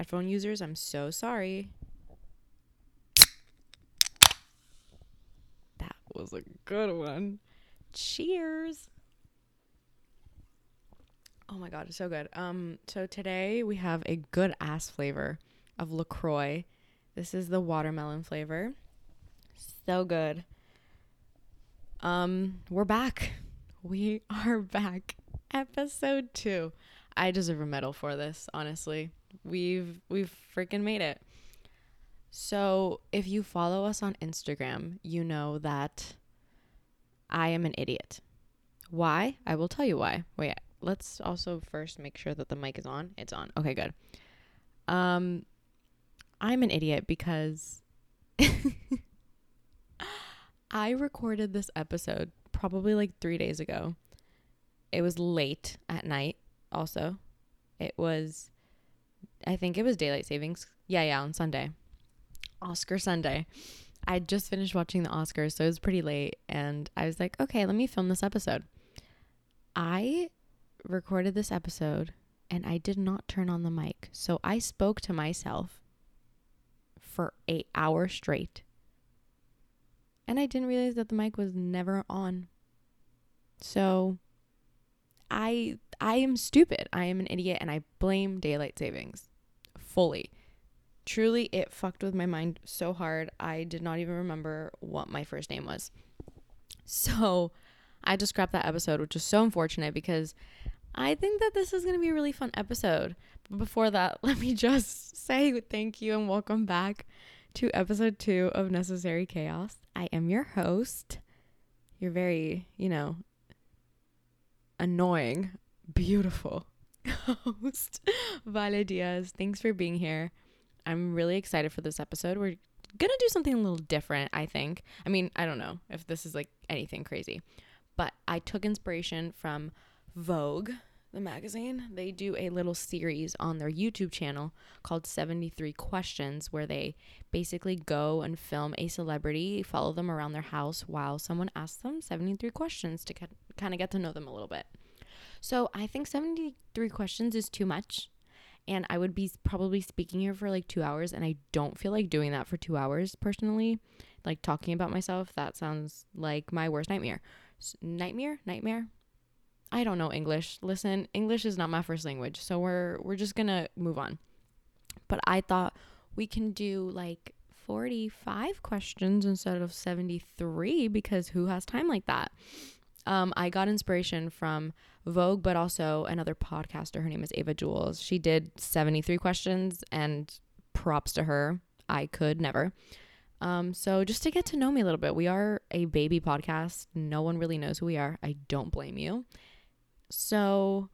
Headphone users, I'm so sorry. That was a good one. Cheers. Oh my god, it's so good. Um so today we have a good ass flavor of LaCroix. This is the watermelon flavor. So good. Um we're back. We are back. Episode 2. I deserve a medal for this, honestly. We've we've freaking made it. So, if you follow us on Instagram, you know that I am an idiot. Why? I will tell you why. Wait, let's also first make sure that the mic is on. It's on. Okay, good. Um I'm an idiot because I recorded this episode probably like 3 days ago. It was late at night also. It was I think it was daylight savings. Yeah, yeah, on Sunday. Oscar Sunday. I just finished watching the Oscars, so it was pretty late and I was like, "Okay, let me film this episode." I recorded this episode and I did not turn on the mic. So I spoke to myself for 8 hours straight. And I didn't realize that the mic was never on. So I I am stupid. I am an idiot and I blame daylight savings fully. Truly it fucked with my mind so hard. I did not even remember what my first name was. So, I just scrapped that episode, which is so unfortunate because I think that this is going to be a really fun episode. But before that, let me just say thank you and welcome back to episode 2 of Necessary Chaos. I am your host. You're very, you know, annoying, beautiful host, Vale Diaz. Thanks for being here. I'm really excited for this episode. We're gonna do something a little different, I think. I mean, I don't know if this is like anything crazy, but I took inspiration from Vogue, the magazine. They do a little series on their YouTube channel called 73 Questions, where they basically go and film a celebrity, follow them around their house while someone asks them 73 questions to kind of get to know them a little bit. So I think 73 questions is too much. And I would be probably speaking here for like two hours, and I don't feel like doing that for two hours personally. Like talking about myself, that sounds like my worst nightmare. Nightmare? Nightmare? I don't know English. Listen, English is not my first language, so we're we're just gonna move on. But I thought we can do like 45 questions instead of 73 because who has time like that? Um, I got inspiration from Vogue, but also another podcaster. Her name is Ava Jules. She did 73 questions, and props to her. I could never. Um, so just to get to know me a little bit, we are a baby podcast. No one really knows who we are. I don't blame you. So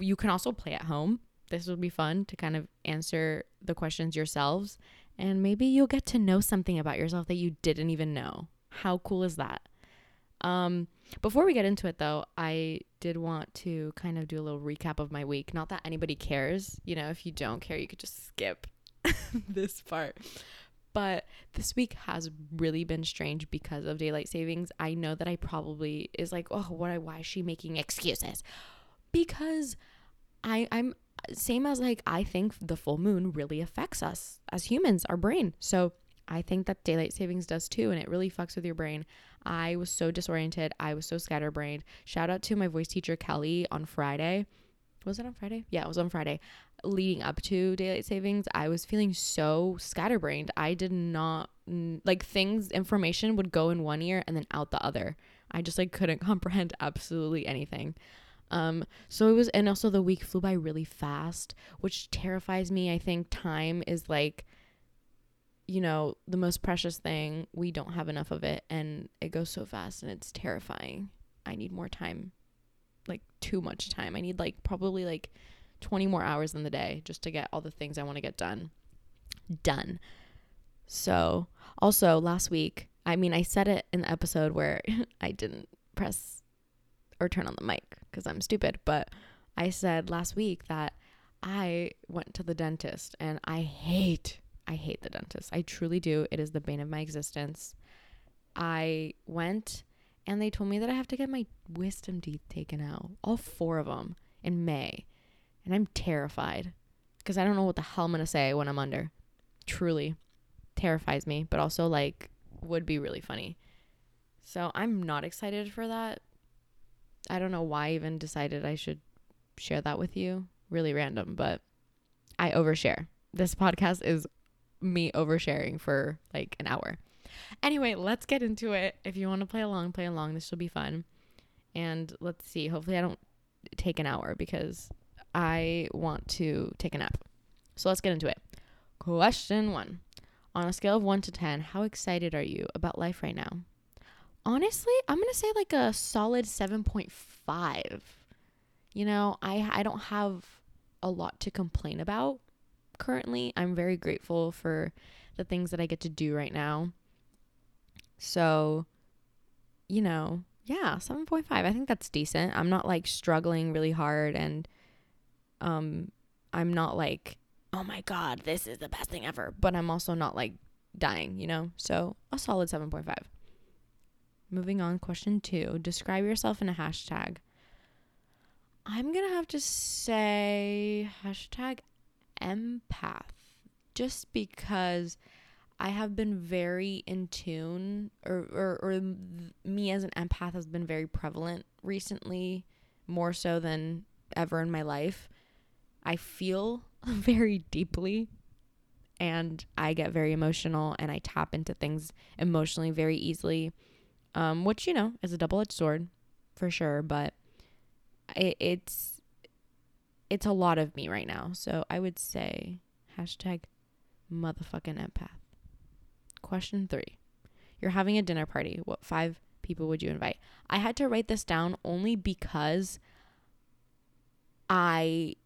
you can also play at home. This would be fun to kind of answer the questions yourselves, and maybe you'll get to know something about yourself that you didn't even know. How cool is that? Um, before we get into it, though, I did want to kind of do a little recap of my week. Not that anybody cares. You know, if you don't care, you could just skip this part. But this week has really been strange because of daylight savings. I know that I probably is like, oh, what? I why is she making excuses? Because I, I'm same as like I think the full moon really affects us as humans, our brain. So I think that daylight savings does too, and it really fucks with your brain. I was so disoriented. I was so scatterbrained. Shout out to my voice teacher, Kelly, on Friday. Was it on Friday? Yeah, it was on Friday. Leading up to daylight savings, I was feeling so scatterbrained. I did not, like, things, information would go in one ear and then out the other. I just, like, couldn't comprehend absolutely anything. Um, so it was, and also the week flew by really fast, which terrifies me. I think time is like, you know, the most precious thing. We don't have enough of it and it goes so fast and it's terrifying. I need more time. Like too much time. I need like probably like 20 more hours in the day just to get all the things I want to get done. Done. So, also last week, I mean, I said it in the episode where I didn't press or turn on the mic because I'm stupid, but I said last week that I went to the dentist and I hate I hate the dentist. I truly do. It is the bane of my existence. I went and they told me that I have to get my wisdom teeth taken out, all four of them, in May. And I'm terrified. because I don't know what the hell I'm going to say when I'm under. Truly terrifies me, but also like would be really funny. So I'm not excited for that. I don't know why I even decided I should share that with you. Really random, but I overshare. This podcast is me oversharing for like an hour. Anyway, let's get into it. If you want to play along, play along. This will be fun. And let's see. Hopefully, I don't take an hour because I want to take a nap. So let's get into it. Question one On a scale of one to 10, how excited are you about life right now? Honestly, I'm going to say like a solid 7.5. You know, I, I don't have a lot to complain about currently. I'm very grateful for the things that I get to do right now. So, you know, yeah, 7.5. I think that's decent. I'm not like struggling really hard and um I'm not like, "Oh my god, this is the best thing ever." But I'm also not like dying, you know? So, a solid 7.5. Moving on, question 2. Describe yourself in a hashtag. I'm going to have to say hashtag empath just because I have been very in tune, or, or, or me as an empath has been very prevalent recently, more so than ever in my life. I feel very deeply and I get very emotional and I tap into things emotionally very easily, um, which, you know, is a double edged sword for sure, but it, it's it's a lot of me right now. So I would say hashtag motherfucking empath. Question three. You're having a dinner party. What five people would you invite? I had to write this down only because I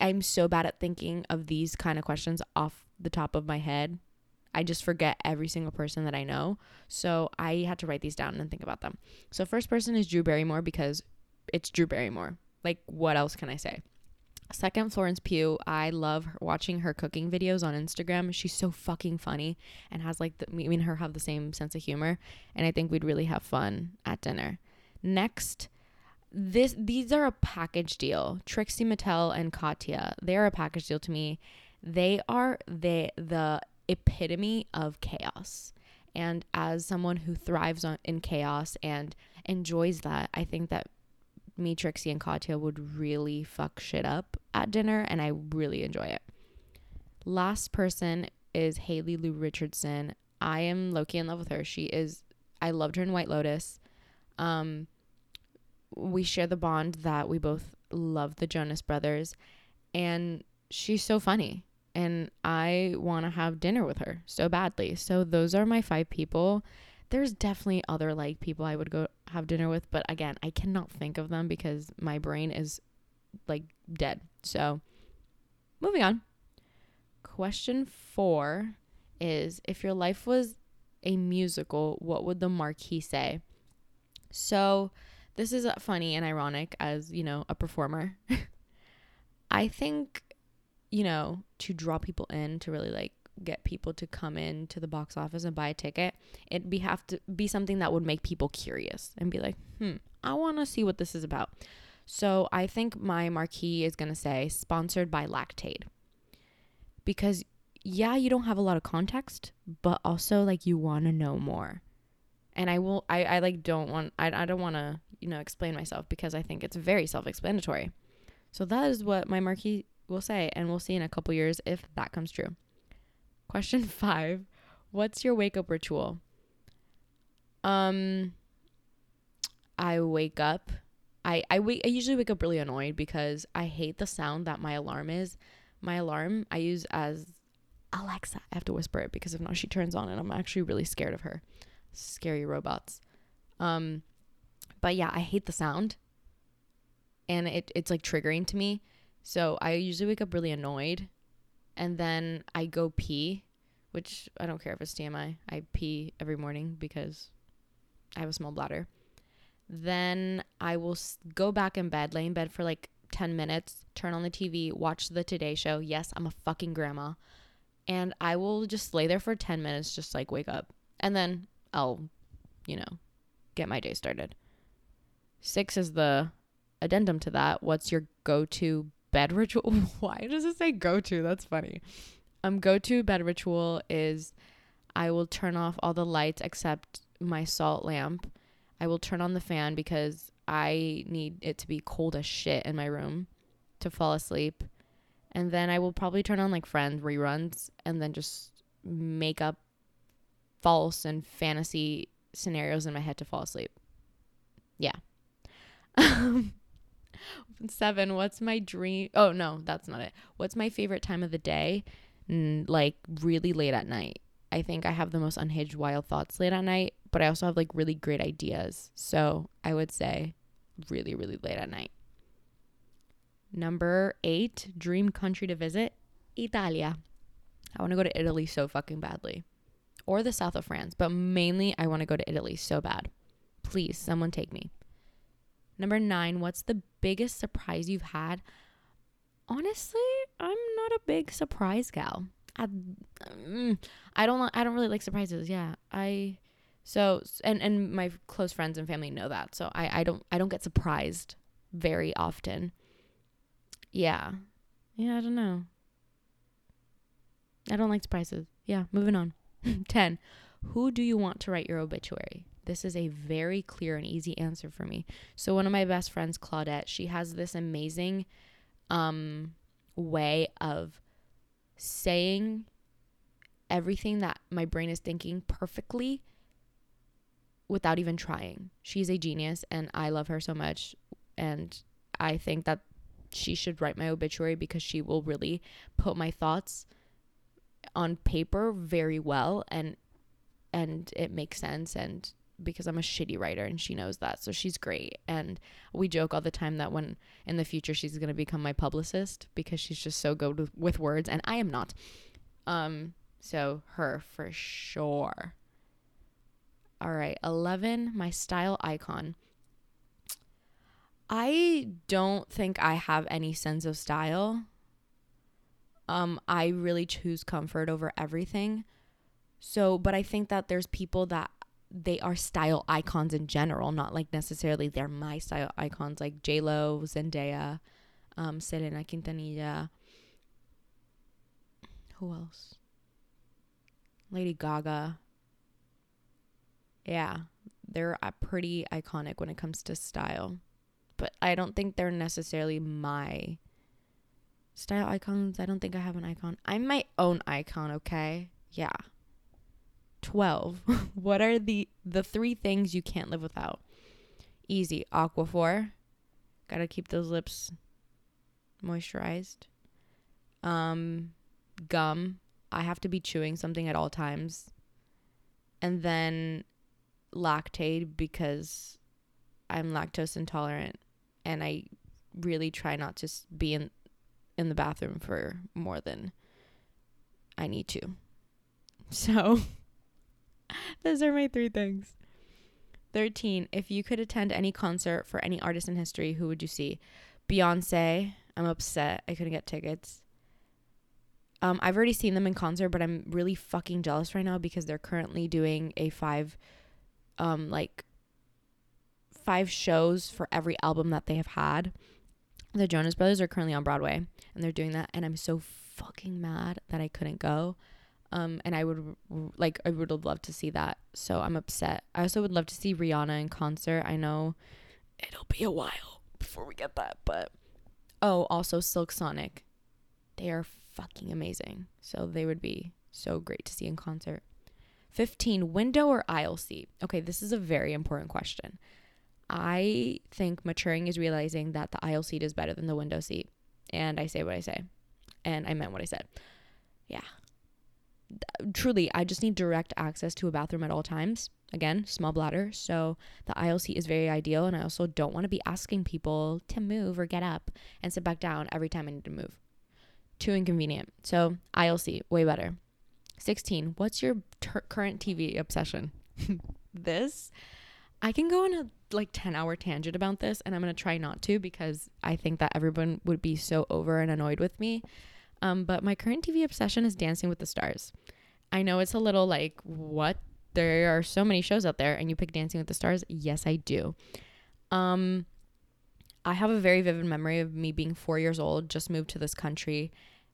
I'm so bad at thinking of these kind of questions off the top of my head. I just forget every single person that I know. So I had to write these down and think about them. So first person is Drew Barrymore because it's Drew Barrymore. Like, what else can I say? Second, Florence Pugh. I love watching her cooking videos on Instagram. She's so fucking funny and has like the, me and her have the same sense of humor, and I think we'd really have fun at dinner. Next, this these are a package deal. Trixie Mattel and Katya, they are a package deal to me. They are the the epitome of chaos. And as someone who thrives on in chaos and enjoys that, I think that me, Trixie, and Katya would really fuck shit up at dinner, and I really enjoy it. Last person is Haley Lu Richardson. I am lowkey in love with her. She is, I loved her in White Lotus. Um, we share the bond that we both love the Jonas Brothers, and she's so funny. And I want to have dinner with her so badly. So, those are my five people there's definitely other like people I would go have dinner with, but again, I cannot think of them because my brain is like dead. So, moving on. Question 4 is if your life was a musical, what would the marquee say? So, this is uh, funny and ironic as, you know, a performer. I think, you know, to draw people in to really like get people to come in to the box office and buy a ticket, it'd be have to be something that would make people curious and be like, hmm, I want to see what this is about. So I think my marquee is gonna say sponsored by Lactaid. Because yeah, you don't have a lot of context, but also like you want to know more. And I will I, I like don't want I, I don't want to, you know, explain myself because I think it's very self-explanatory. So that is what my marquee will say and we'll see in a couple years if that comes true. Question five What's your wake up ritual? Um, I wake up. I, I wake I usually wake up really annoyed because I hate the sound that my alarm is. My alarm I use as Alexa. I have to whisper it because if not she turns on and I'm actually really scared of her. Scary robots. Um but yeah, I hate the sound. And it it's like triggering to me. So I usually wake up really annoyed and then I go pee, which I don't care if it's TMI. I pee every morning because I have a small bladder. Then I will go back in bed, lay in bed for like 10 minutes, turn on the TV, watch the Today Show. Yes, I'm a fucking grandma. And I will just lay there for 10 minutes, just like wake up. And then I'll, you know, get my day started. Six is the addendum to that. What's your go to bed ritual. Why does it say go to? That's funny. Um, go to bed ritual is I will turn off all the lights except my salt lamp. I will turn on the fan because I need it to be cold as shit in my room to fall asleep. And then I will probably turn on like friend reruns and then just make up false and fantasy scenarios in my head to fall asleep. Yeah. Seven, what's my dream? Oh, no, that's not it. What's my favorite time of the day? Like really late at night. I think I have the most unhinged wild thoughts late at night, but I also have like really great ideas. So I would say really, really late at night. Number eight, dream country to visit Italia. I want to go to Italy so fucking badly. Or the south of France, but mainly I want to go to Italy so bad. Please, someone take me. Number nine, what's the biggest surprise you've had? Honestly, I'm not a big surprise gal. I, mm, I don't I don't really like surprises. Yeah. I so and and my close friends and family know that. So I I don't I don't get surprised very often. Yeah. Yeah, I don't know. I don't like surprises. Yeah, moving on. 10. Who do you want to write your obituary? This is a very clear and easy answer for me. So one of my best friends, Claudette, she has this amazing um way of saying everything that my brain is thinking perfectly without even trying. She's a genius and I love her so much and I think that she should write my obituary because she will really put my thoughts on paper very well and and it makes sense and because I'm a shitty writer and she knows that. So she's great. And we joke all the time that when in the future she's going to become my publicist because she's just so good with, words and I am not. Um so her for sure. All right, 11 my style icon. I don't think I have any sense of style. Um, I really choose comfort over everything. So, but I think that there's people that they are style icons in general, not like necessarily they're my style icons, like J Lo, Zendaya, um, Selena Quintanilla. Who else? Lady Gaga. Yeah, they're pretty iconic when it comes to style but I don't think they're necessarily my style icons. I don't think I have an icon. I'm my own icon, okay? Yeah. 12. what are the the three things you can't live without? Easy. Aquaphor. Got to keep those lips moisturized. Um gum. I have to be chewing something at all times. And then Lactaid because I'm lactose intolerant and I really try not to be in in the bathroom for more than I need to. So those are my three things. 13. If you could attend any concert for any artist in history, who would you see? Beyonce. I'm upset I couldn't get tickets. Um, I've already seen them in concert, but I'm really fucking jealous right now because they're currently doing a five, um, like five shows for every album that they have had. The Jonas Brothers are currently on Broadway and they're doing that and I'm so fucking mad that I couldn't go. Um and I would like I would loved to see that. So I'm upset. I also would love to see Rihanna in concert. I know it'll be a while before we get that, but oh, also Silk Sonic. They are fucking amazing. So they would be so great to see in concert. 15 window or aisle seat. Okay, this is a very important question. I think maturing is realizing that the aisle seat is better than the window seat. And I say what I say. And I meant what I said. Yeah. Truly, I just need direct access to a bathroom at all times. Again, small bladder. So the aisle seat is very ideal. And I also don't want to be asking people to move or get up and sit back down every time I need to move. Too inconvenient. So aisle seat, way better. 16. What's your ter- current TV obsession? this I can go on a like 10 hour tangent about this and I'm going to try not to because I think that everyone would be so over and annoyed with me. Um, but my current TV obsession is Dancing with the Stars. I know it's a little like, what? There are so many shows out there and you pick Dancing with the Stars? Yes, I do. Um, I have a very vivid memory of me being four years old, just moved to this country,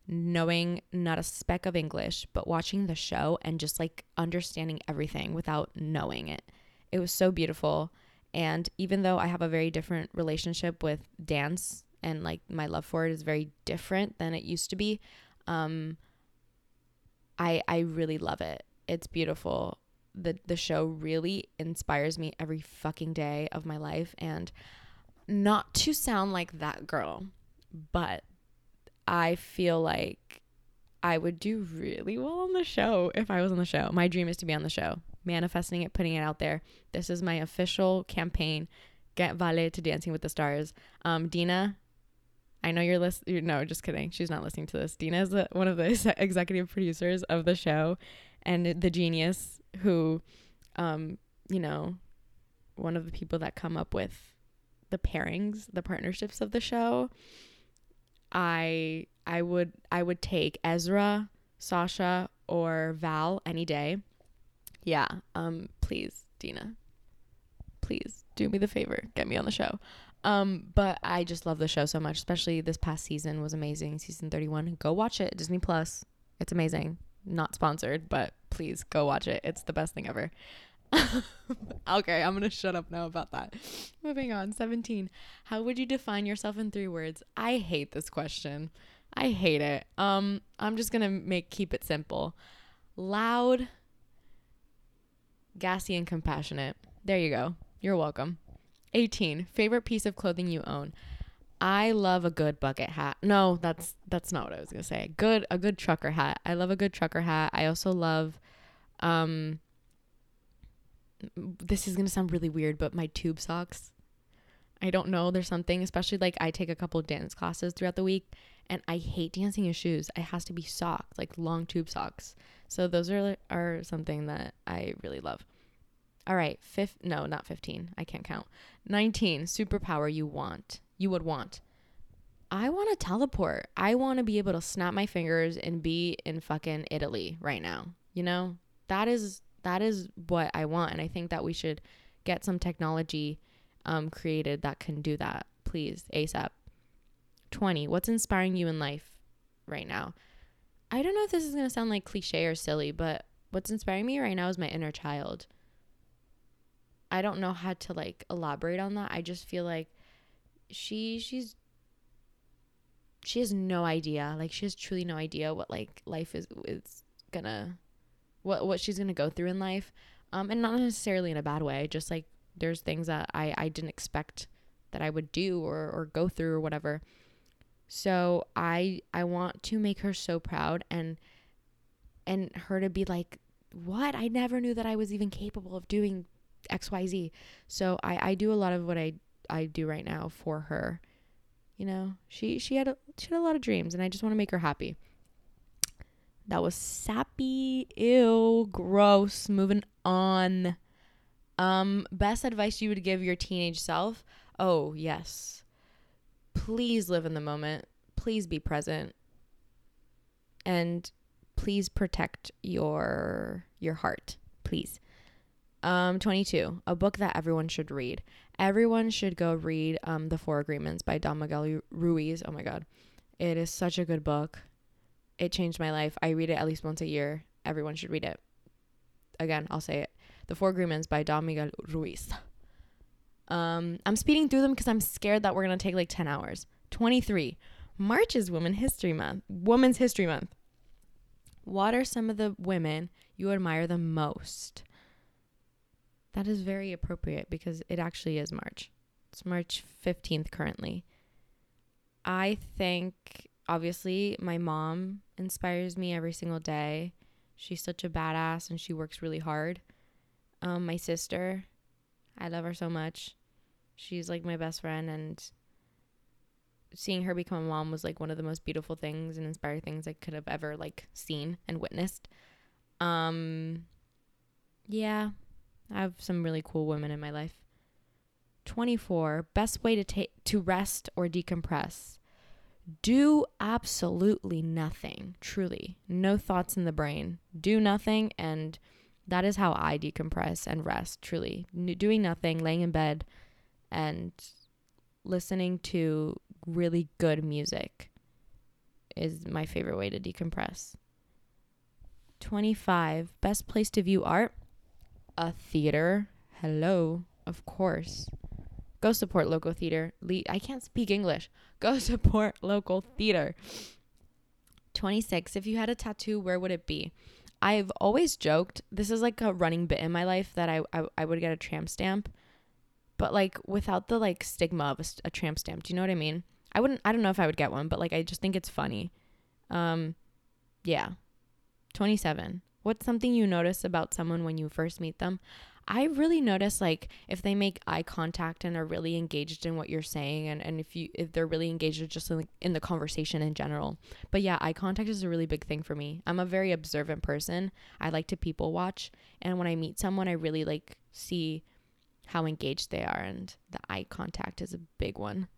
knowing not a speck of English, but watching the show and just like understanding everything without knowing it. It was so beautiful. And even though I have a very different relationship with dance and like my love for it is very different than it used to be, um, I I really love it. It's beautiful. The the show really inspires me every fucking day of my life and not to sound like that girl, but I feel like I would do really well on the show if I was on the show. My dream is to be on the show, manifesting it, putting it out there. This is my official campaign. Get Vale to Dancing with the Stars. Um, Deena, I know you're listening. No, just kidding. She's not listening to this. Deena is the, one of the executive producers of the show and the genius who, um, you know, one of the people that come up with the pairings, the partnerships of the show. I I would I would take Ezra, Sasha, or Val any day. Yeah. Um. Please, Deena. Please do me the favor. Get me on the show. Um. But I just love the show so much. Especially this past season was amazing. Season thirty one. Go watch it. Disney Plus. It's amazing. Not sponsored, but please go watch it. It's the best thing ever. okay, I'm gonna shut up now about that. Moving on. 17. How would you define yourself in three words? I hate this question. I hate it. Um, I'm just gonna make keep it simple. Loud, gassy, and compassionate. There you go. You're welcome. 18. Favorite piece of clothing you own. I love a good bucket hat. No, that's that's not what I was gonna say. Good a good trucker hat. I love a good trucker hat. I also love um this is to sound really weird, but my tube socks. I don't know. There's something, especially like I take a couple dance classes throughout the week and I hate dancing in shoes. It has to be socks, like long tube socks. So those are are something that I really love. All right, fifth no, not 15. I can't count. 19, superpower you want. You would want. I want to teleport. I want to be able to snap my fingers and be in fucking Italy right now. You know? That is that is what I want. And I think that we should get some technology um, created that can do that, please, ASAP. 20. What's inspiring you in life right now? I don't know if this is to sound like cliche or silly, but what's inspiring me right now is my inner child. I don't know how to like elaborate on that. I just feel like she she's she has no idea. Like she has truly no idea what like life is is gonna what what she's gonna go through in life, um, and not necessarily in a bad way. Just like there's things that I I didn't expect that I would do or or go through or whatever. So I I want to make her so proud and and her to be like, what? I never knew that I was even capable of doing XYZ. So I I do a lot of what I I do right now for her. You know, she she had a, she had a lot of dreams and I just want to make her happy. That was sappy. Ew, gross. Moving on. Um, best advice you would give your teenage self? Oh, yes. Please live in the moment. Please be present. And please protect your your heart, please. Um, 22, a book that everyone should read. Everyone should go read um, The Four Agreements by Don Miguel Ruiz. Oh my God. It is such a good book. It changed my life. I read it at least once a year. Everyone should read it. Again, I'll say it. The Four Agreements by Don Miguel Ruiz. Um, I'm speeding through them because I'm scared that we're gonna take like 10 hours. 23. March is Women History Month. Women's History Month. What are some of the women you admire the most? That is very appropriate because it actually is March. It's March 15th currently. I think obviously my mom inspires me every single day. She's such a badass and she works really hard. Um, my sister, I love her so much. She's like my best friend and seeing her become a mom was like one of the most beautiful things and inspiring things I could have ever like seen and witnessed. Um yeah, I have some really cool women in my life. 24 best way to take to rest or decompress do absolutely nothing, truly. No thoughts in the brain. Do nothing. And that is how I decompress and rest, truly. Doing nothing, laying in bed, and listening to really good music is my favorite way to decompress. 25. Best place to view art? A theater. Hello, of course. Go support local theater. Le- I can't speak English. Go support local theater. 26. If you had a tattoo, where would it be? I've always joked, this is like a running bit in my life that I, I, I would get a tramp stamp, but like without the like stigma of a, a tramp stamp. Do you know what I mean? I wouldn't, I don't know if I would get one, but like I just think it's funny. Um, yeah. 27. What's something you notice about someone when you first meet them? I really notice like if they make eye contact and are really engaged in what you're saying and, and if you if they're really engaged just in, in the conversation in general. But yeah, eye contact is a really big thing for me. I'm a very observant person. I like to people watch and when I meet someone I really like see how engaged they are and the eye contact is a big one.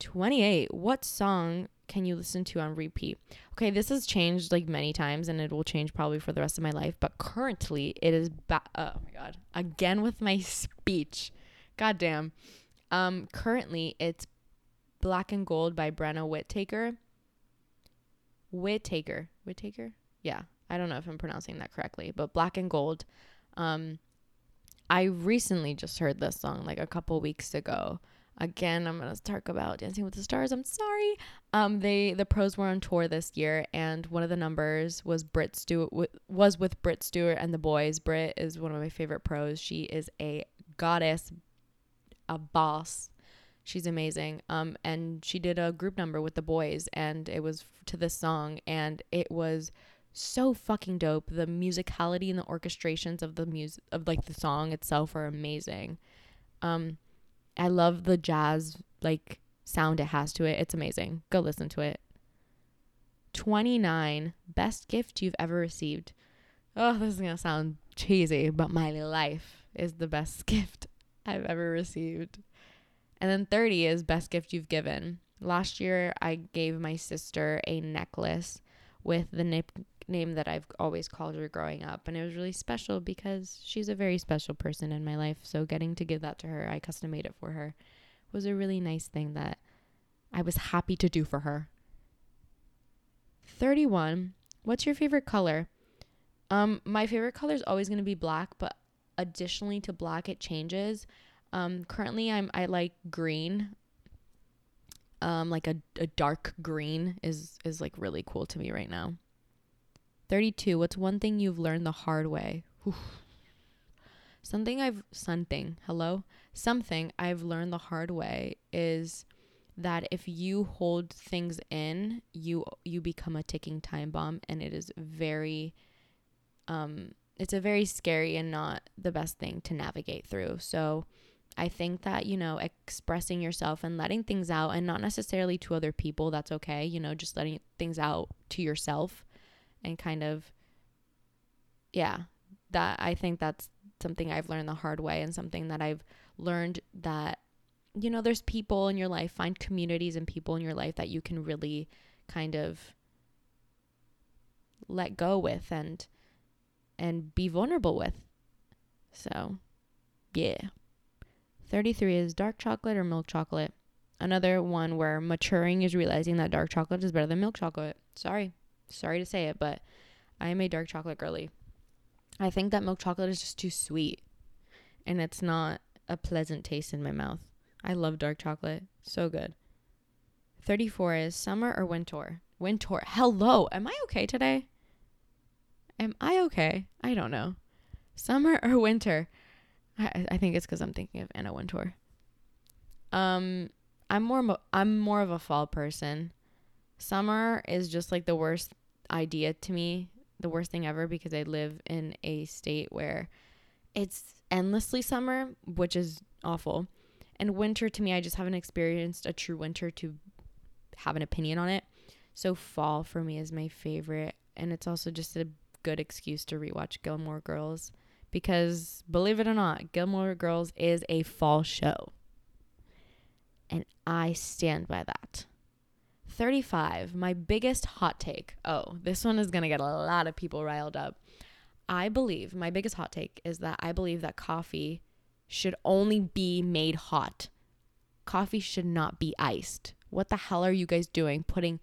28. What song can you listen to on repeat? Okay, this has changed like many times and it will change probably for the rest of my life, but currently it is ba- oh my god. Again with my speech. God damn. Um currently it's Black and Gold by Brenna Whittaker. Whittaker. Whittaker? Yeah. I don't know if I'm pronouncing that correctly, but Black and Gold. Um I recently just heard this song like a couple weeks ago again i'm going to talk about dancing with the stars. I'm sorry. Um they the pros were on tour this year and one of the numbers was Britt Stewart was with Britt Stewart and the boys. Britt is one of my favorite pros. She is a goddess a boss. She's amazing. Um and she did a group number with the boys and it was to this song and it was so fucking dope. The musicality and the orchestrations of the music of like the song itself are amazing. Um I love the jazz like sound it has to it. It's amazing. Go listen to it. 29 best gift you've ever received. Oh, this is going to sound cheesy, but my life is the best gift I've ever received. And then 30 is best gift you've given. Last year I gave my sister a necklace with the nickname that I've always called her growing up. And it was really special because she's a very special person in my life. So getting to give that to her, I custom made it for her, was a really nice thing that I was happy to do for her. 31. What's your favorite color? Um, my favorite color is always going to be black, but additionally to black, it changes. Um, currently, I'm I like green. Um, like a, a dark green is is like really cool to me right now. 32. What's one thing you've learned the hard way? Something I've something, hello? Something I've learned the hard way is that if you hold things in, you you become a ticking time bomb and it is very um it's a very scary and not the best thing to navigate through. So I think that, you know, expressing yourself and letting things out and not necessarily to other people, that's okay, you know, just letting things out to yourself and kind of yeah that i think that's something i've learned the hard way and something that i've learned that you know there's people in your life find communities and people in your life that you can really kind of let go with and and be vulnerable with. So yeah. 33 is dark chocolate or milk chocolate? Another one where maturing is realizing that dark chocolate is better than milk chocolate. Sorry Sorry to say it, but I am a dark chocolate girly. I think that milk chocolate is just too sweet and it's not a pleasant taste in my mouth. I love dark chocolate. So good. 34 is summer or winter? Winter. Hello. Am I okay today? Am I okay? I don't know. Summer or winter? I, I think it's because I'm thinking of Anna Wintour. Um, I'm more I'm more of a fall person. Summer is just like the worst idea to me, the worst thing ever because I live in a state where it's endlessly summer, which is awful. And winter to me, I just haven't experienced a true winter to have an opinion on it. So fall for me is my favorite, and it's also just a good excuse to rewatch Gilmore Girls because believe it or not, Gilmore Girls is a fall show. And I stand by that. 35, my biggest hot take. Oh, this one is going to get a lot of people riled up. I believe, my biggest hot take is that I believe that coffee should only be made hot. coffee should not be iced. What the hell are you guys doing putting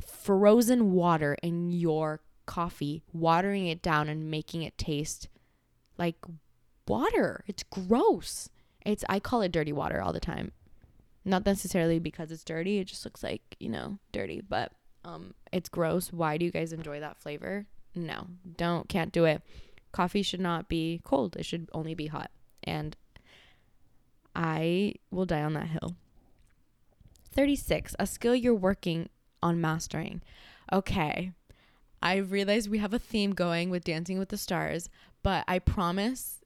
frozen water in your coffee, watering it down and making it taste like water? It's gross. It's I call it dirty water all the time. Not necessarily because it's dirty, it just looks like, you know, dirty, but um it's gross. Why do you guys enjoy that flavor? No. Don't can't do it. Coffee should not be cold. It should only be hot. And I will die on that hill. 36. A skill you're working on mastering. Okay. I realize we have a theme going with Dancing with the Stars, but I promise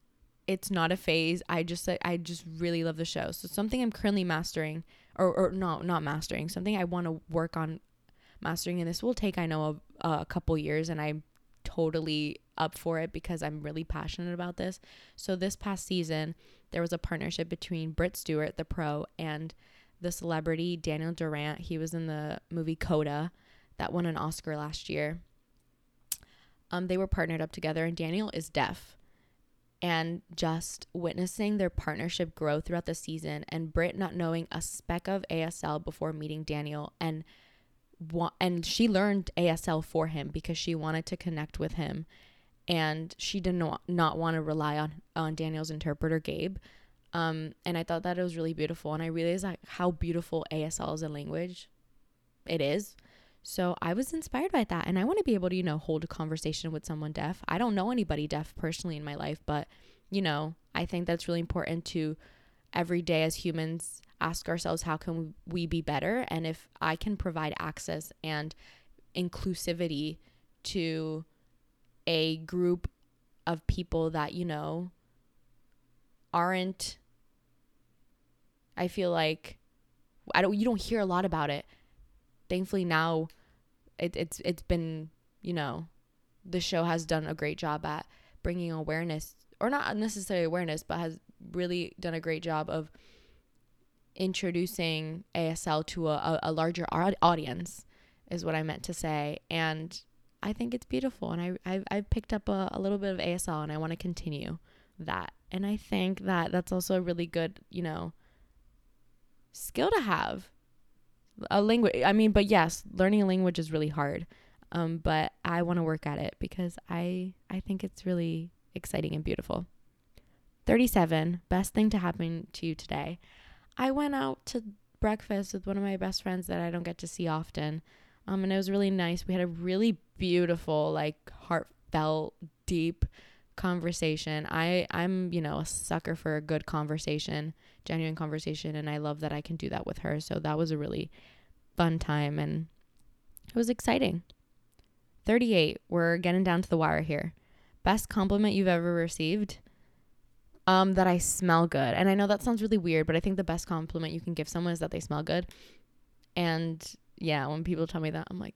it's not a phase. I just I just really love the show. So something I'm currently mastering or or no, not mastering, something I want to work on mastering and this will take I know a, a couple years and I'm totally up for it because I'm really passionate about this. So this past season, there was a partnership between Britt Stewart, the pro, and the celebrity Daniel Durant. He was in the movie Coda that won an Oscar last year. Um, they were partnered up together, and Daniel is deaf. And just witnessing their partnership grow throughout the season, and Britt not knowing a speck of ASL before meeting Daniel, and and she learned ASL for him because she wanted to connect with him and she did not not want to rely on on Daniel's interpreter Gabe. Um, and I thought that it was really beautiful, and I realized like how beautiful ASL is a language. It is. So I was inspired by that, and I want to be able to you know hold a conversation with someone deaf. I don't know anybody deaf personally in my life, but you know I think that's really important to every day as humans ask ourselves how can we be better, and if I can provide access and inclusivity to a group of people that, you know, aren't I feel like I don't you don't hear a lot about it. Thankfully now it, it's it's been, you know, the show has done a great job at bringing awareness or not necessarily awareness, but has really done a great job of introducing ASL to a, a larger audience is what I meant to say. And I think it's beautiful, and I I've, I've picked up a, a little bit of ASL, and I want to continue that. And I think that that's also a really good, you know, skill to have. A language. I mean, but yes, learning a language is really hard. Um, but I want to work at it because I I think it's really exciting and beautiful. 37, best thing to happen to you today. I went out to breakfast with one of my best friends that I don't get to see often. Um, and it was really nice. We had a really beautiful, like heartfelt, deep conversation. I I'm, you know, a sucker for a good conversation, genuine conversation, and I love that I can do that with her. So that was a really fun time and it was exciting. 38. We're getting down to the wire here. Best compliment you've ever received? Um that I smell good. And I know that sounds really weird, but I think the best compliment you can give someone is that they smell good. And yeah, when people tell me that, I'm like,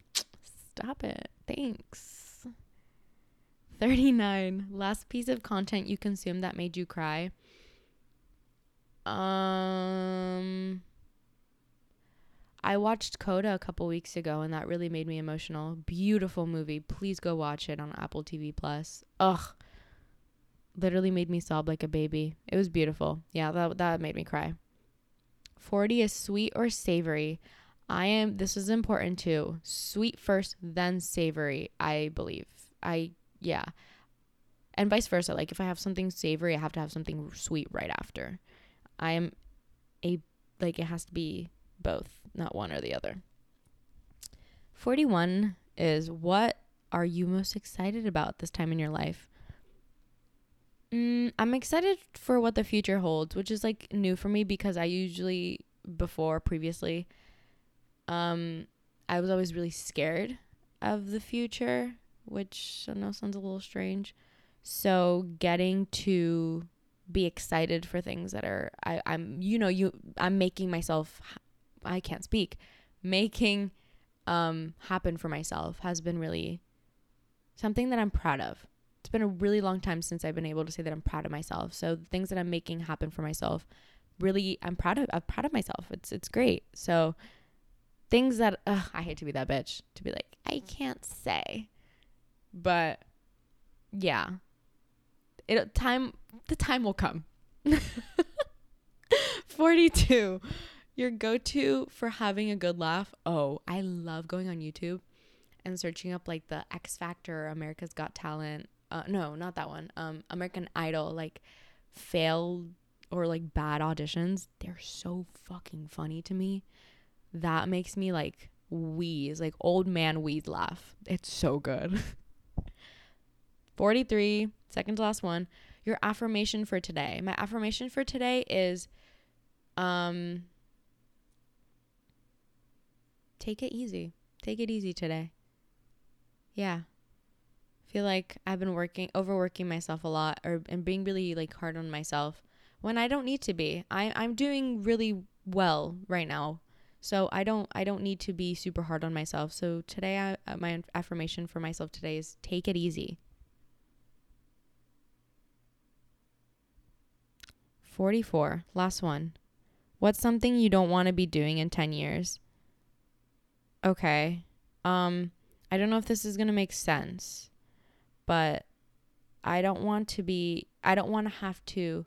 stop it. Thanks. 39. Last piece of content you consumed that made you cry. Um I watched Coda a couple weeks ago and that really made me emotional. Beautiful movie. Please go watch it on Apple TV Plus. Ugh. Literally made me sob like a baby. It was beautiful. Yeah, that that made me cry. 40 is sweet or savory. I am, this is important too. Sweet first, then savory, I believe. I, yeah. And vice versa. Like if I have something savory, I have to have something sweet right after. I am a, like it has to be both, not one or the other. 41 is what are you most excited about this time in your life? Mm, I'm excited for what the future holds, which is like new for me because I usually, before, previously, um, I was always really scared of the future, which I know sounds a little strange. So getting to be excited for things that are I, I'm you know you I'm making myself I can't speak making um happen for myself has been really something that I'm proud of. It's been a really long time since I've been able to say that I'm proud of myself. So the things that I'm making happen for myself, really I'm proud of I'm proud of myself. It's it's great. So things that ugh, I hate to be that bitch to be like I can't say, but yeah, it time the time will come. 42. your go-to for having a good laugh. Oh, I love going on YouTube and searching up like the X Factor, America's Got Talent. Uh, no, not that one. Um, American Idol, like failed or like bad auditions. They're so fucking funny to me. That makes me like wheeze, like old man wheeze laugh. It's so good. 43, second to last one. Your affirmation for today. My affirmation for today is um take it easy. Take it easy today. Yeah. feel like I've been working overworking myself a lot or and being really like hard on myself when I don't need to be. I I'm doing really well right now. So I don't I don't need to be super hard on myself. So today I, uh, my affirmation for myself today is take it easy. 44, last one. What's something you don't want to be doing in 10 years? Okay. Um I don't know if this is going to make sense, but I don't want to be I don't want to have to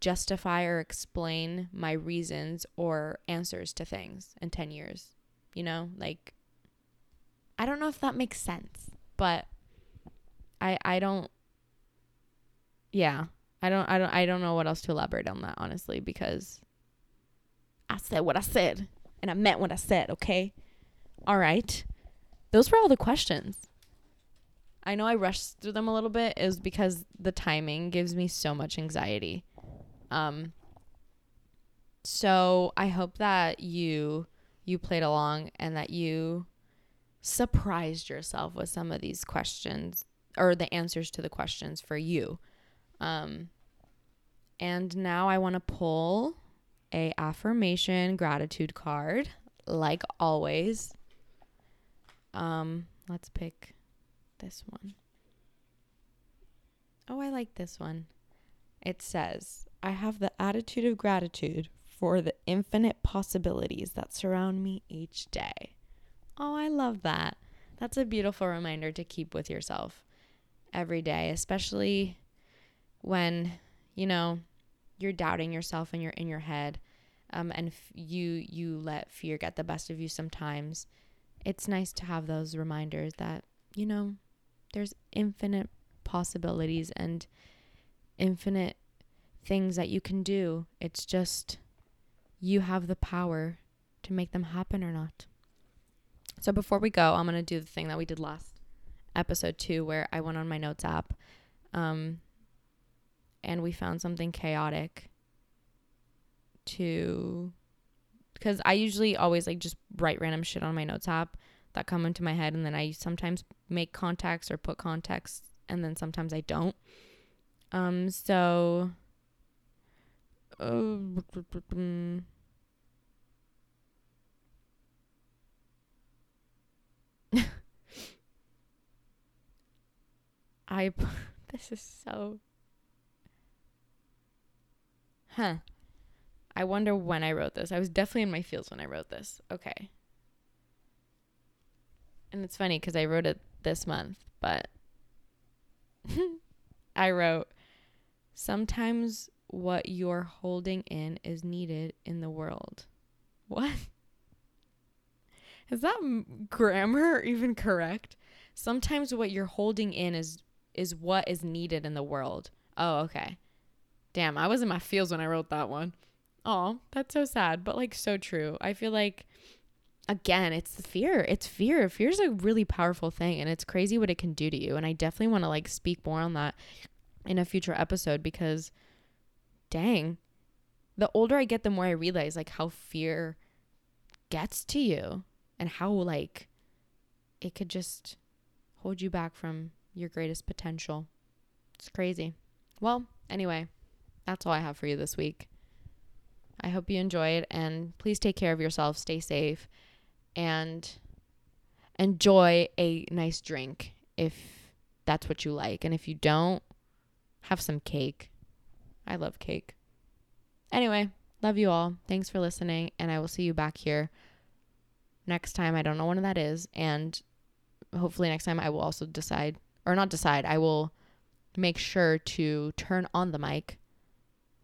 justify or explain my reasons or answers to things in 10 years. You know, like I don't know if that makes sense, but I I don't yeah, I don't I don't I don't know what else to elaborate on that honestly because I said what I said and I meant what I said, okay? All right. Those were all the questions. I know I rushed through them a little bit is because the timing gives me so much anxiety. Um so I hope that you you played along and that you surprised yourself with some of these questions or the answers to the questions for you. Um, and now I want to pull a affirmation gratitude card, like always. Um, let's pick this one. Oh, I like this one. It says, I have the attitude of gratitude for the infinite possibilities that surround me each day. Oh, I love that. That's a beautiful reminder to keep with yourself every day, especially when you know you're doubting yourself and you're in your head um, and f- you you let fear get the best of you sometimes it's nice to have those reminders that you know there's infinite possibilities and infinite things that you can do. It's just you have the power to make them happen or not. So before we go i'm going to do the thing that we did last episode 2 where i went on my notes app um, and we found something chaotic to because I usually always like just write random shit on my notes app that come into my head and then I sometimes make contacts or put contacts and then sometimes I don't. Um so uh, I this is so Huh. I wonder when I wrote this. I was definitely in my feels when I wrote this. Okay. And it's funny because I wrote it this month, but I wrote, Sometimes what you're holding in is needed in the world. What? Is that grammar even correct? Sometimes what you're holding in is is what is needed in the world. Oh, okay. Damn, I was in my feels when I wrote that one. Oh, that's so sad, but like so true. I feel like again, it's the fear. It's fear. Fear is a really powerful thing and it's crazy what it can do to you. And I definitely want to like speak more on that in a future episode because dang, the older I get, the more I realize like how fear gets to you and how like it could just hold you back from your greatest potential. It's crazy. Well, anyway, that's all I have for you this week. I hope you enjoyed and please take care of yourself, stay safe, and enjoy a nice drink if that's what you like. And if you don't, have some cake. I love cake. Anyway, love you all. Thanks for listening, and I will see you back here next time. I don't know when that is, and hopefully next time I will also decide or not decide. I will make sure to turn on the mic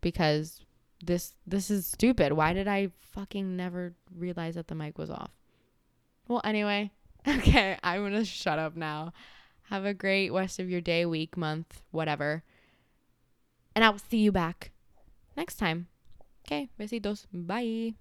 because this this is stupid. Why did I fucking never realize that the mic was off? Well, anyway, okay, I'm going to shut up now. Have a great rest of your day, week, month, whatever. And I will see you back next time. Okay, besitos. Bye.